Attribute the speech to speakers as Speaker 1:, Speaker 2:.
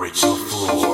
Speaker 1: Ritual Floor.